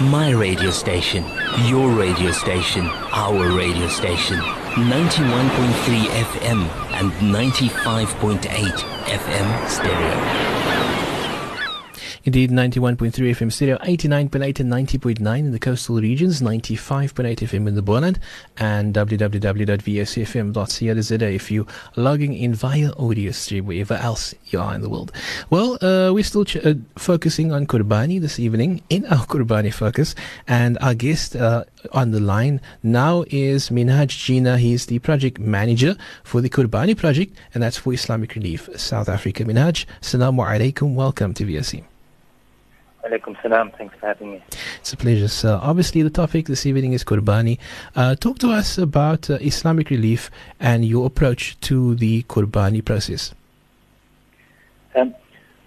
My radio station, your radio station, our radio station. 91.3 FM and 95.8 FM stereo. Indeed, 91.3 FM stereo, 89.8 and 90.9 in the coastal regions, 95.8 FM in the Boland, and www.vocfm.co.za if you're logging in via audio stream, wherever else you are in the world. Well, uh, we're still ch- uh, focusing on Kurbani this evening in our Kurbani focus, and our guest uh, on the line now is Minhaj Jina. He's the project manager for the Kurbani project, and that's for Islamic Relief South Africa. Minhaj, Assalamu alaikum. Welcome to VOC. Alaikum salam. Thanks for having me. It's a pleasure, sir. Obviously, the topic this evening is Qurbani. Uh, talk to us about uh, Islamic Relief and your approach to the Qurbani process. Um,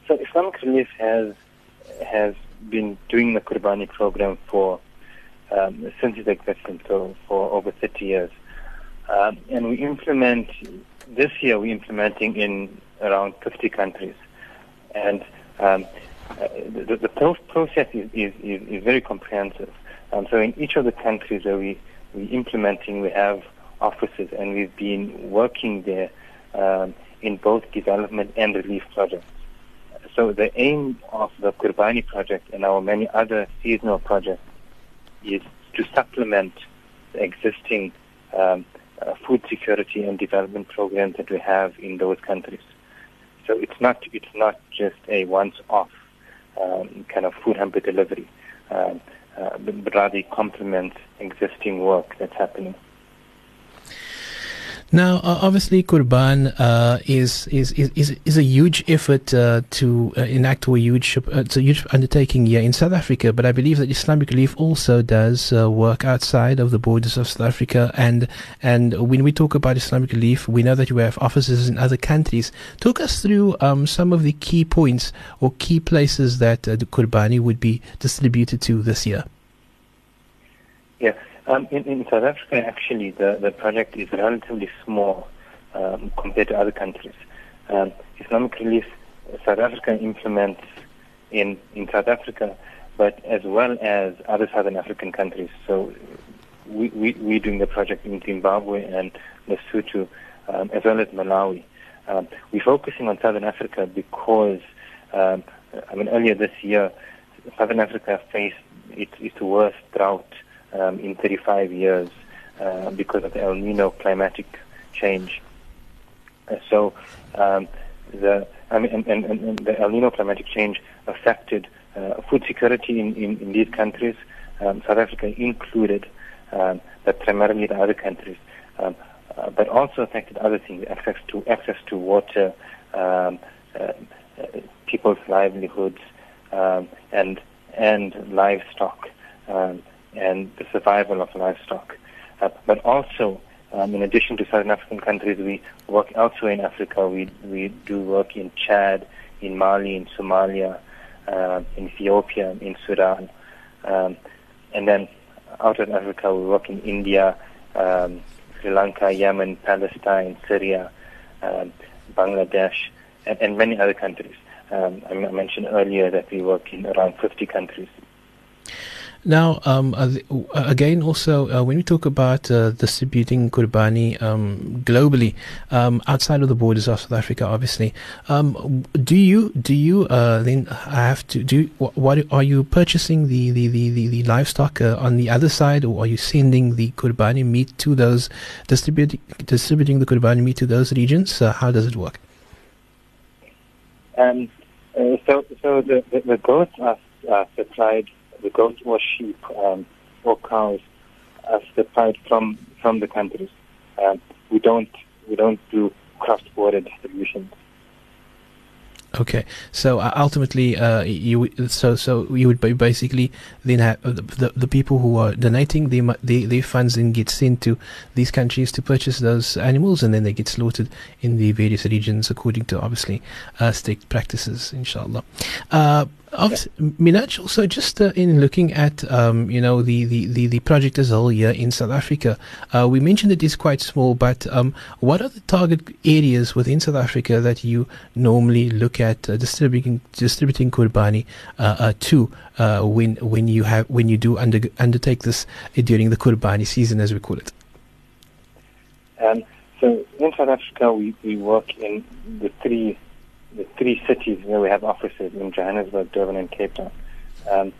so, Islamic Relief has has been doing the Qurbani program for um, since its existence, so for over 30 years. Um, and we implement this year. We're implementing in around 50 countries, and um, the, the process is, is, is, is very comprehensive. Um, so in each of the countries that we, we're implementing, we have offices and we've been working there um, in both development and relief projects. So the aim of the Qurbani project and our many other seasonal projects is to supplement the existing um, uh, food security and development programs that we have in those countries. So it's not it's not just a once-off um, kind of food hamper delivery, uh, uh, but rather complement existing work that's happening. Now, uh, obviously, Kurban uh, is, is is is a huge effort uh, to uh, enact a huge uh, it's a huge undertaking here in South Africa. But I believe that Islamic Relief also does uh, work outside of the borders of South Africa. And and when we talk about Islamic Relief, we know that you have offices in other countries. Talk us through um, some of the key points or key places that the Kurbani would be distributed to this year. Yeah. Um, in, in, South Africa, actually, the, the project is relatively small um, compared to other countries. Um, Islamic Relief South Africa implements in, in South Africa, but as well as other Southern African countries. So we, we, we're doing the project in Zimbabwe and Lesotho, um, as well as Malawi. Um, we're focusing on Southern Africa because, um, I mean, earlier this year, Southern Africa faced its, its worst drought um, in 35 years uh, because of the El Nino climatic change. Uh, so um, the I mean, and, and, and, the El Nino climatic change affected uh, food security in, in, in these countries, um, South Africa included, um, but primarily the other countries, um, uh, but also affected other things, access to access to water, um, uh, people's livelihoods, and and livestock. Um, and the survival of livestock. Uh, but also, um, in addition to Southern African countries, we work elsewhere in Africa. We we do work in Chad, in Mali, in Somalia, uh, in Ethiopia, in Sudan, um, and then out of Africa, we work in India, um, Sri Lanka, Yemen, Palestine, Syria, um, Bangladesh, and, and, many other countries. Um, I mentioned earlier that we work in around 50 countries. Now, um, uh, again, also uh, when we talk about uh, distributing Kurbani um, globally, um, outside of the borders of South Africa, obviously, um, do you do you uh, then have to do what, what, are you purchasing the the, the, the, the livestock uh, on the other side, or are you sending the Kurbani meat to those distributing distributing the Kurbani meat to those regions? Uh, how does it work? Um, so, so the the, the goats are, are supplied the goats or sheep um, or cows are supplied from from the countries. Um, we don't we don't do cross-border distribution. Okay, so uh, ultimately, uh, you so so you would basically then have uh, the, the people who are donating the, the the funds then get sent to these countries to purchase those animals, and then they get slaughtered in the various regions according to obviously uh, state practices. Inshallah. Minhaj, also just uh, in looking at um, you know the, the, the, the, project as a whole here in South Africa, uh, we mentioned it is quite small, but um, what are the target areas within South Africa that you normally look at uh, distributing distributing Kurbani uh, uh, to uh, when when you have when you do under, undertake this during the Kurbani season, as we call it? Um, so in South Africa, we, we work in the three the three cities where we have offices in Johannesburg, Durban, and Cape Town. Um,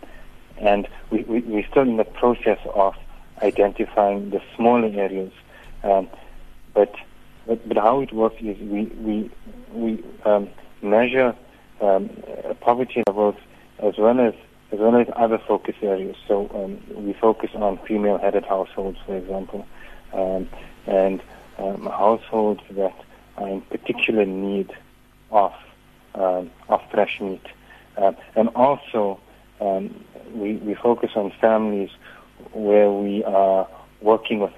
and we, we, we're still in the process of identifying the smaller areas. Um, but, but, but how it works is we, we, we um, measure um, poverty levels as well as as well as other focus areas. So um, we focus on female-headed households, for example, um, and households that are in particular need of uh, of fresh meat, uh, and also um, we we focus on families where we are working with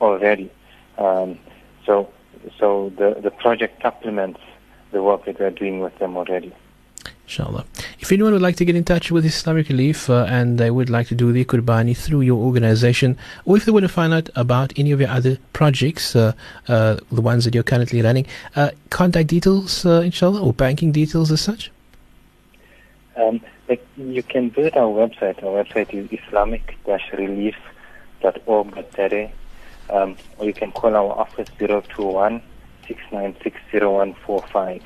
already. Um, so so the the project supplements the work that we're doing with them already. Inshallah. If anyone would like to get in touch with Islamic Relief uh, and they would like to do the Kurbani through your organization, or if they want to find out about any of your other projects, uh, uh, the ones that you're currently running, uh, contact details, uh, inshallah, or banking details as such? Um, you can visit our website. Our website is islamic-relief.org.za, um, or you can call our office 021 696 0145.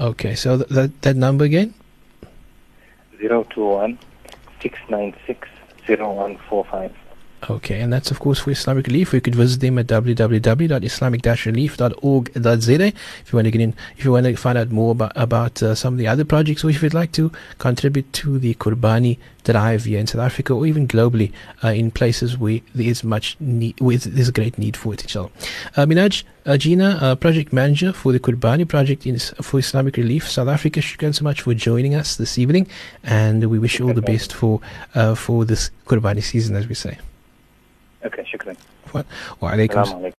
Okay, so th- that, that number again? 021 696 0145. Okay, and that's of course for Islamic Relief. You could visit them at www.islamic-relief.org.za if you want to get in, if you want to find out more about about uh, some of the other projects, or if you'd like to contribute to the Kurbani drive here in South Africa or even globally uh, in places where there is much need, where there's great need for it. Inshallah. Uh, Minhaj uh, Jina, uh, project manager for the Kurbani project in, for Islamic Relief South Africa. Shukran so much for joining us this evening, and we wish you all the best for uh, for this Kurbani season, as we say. Okay, shukran. Wa alaikum.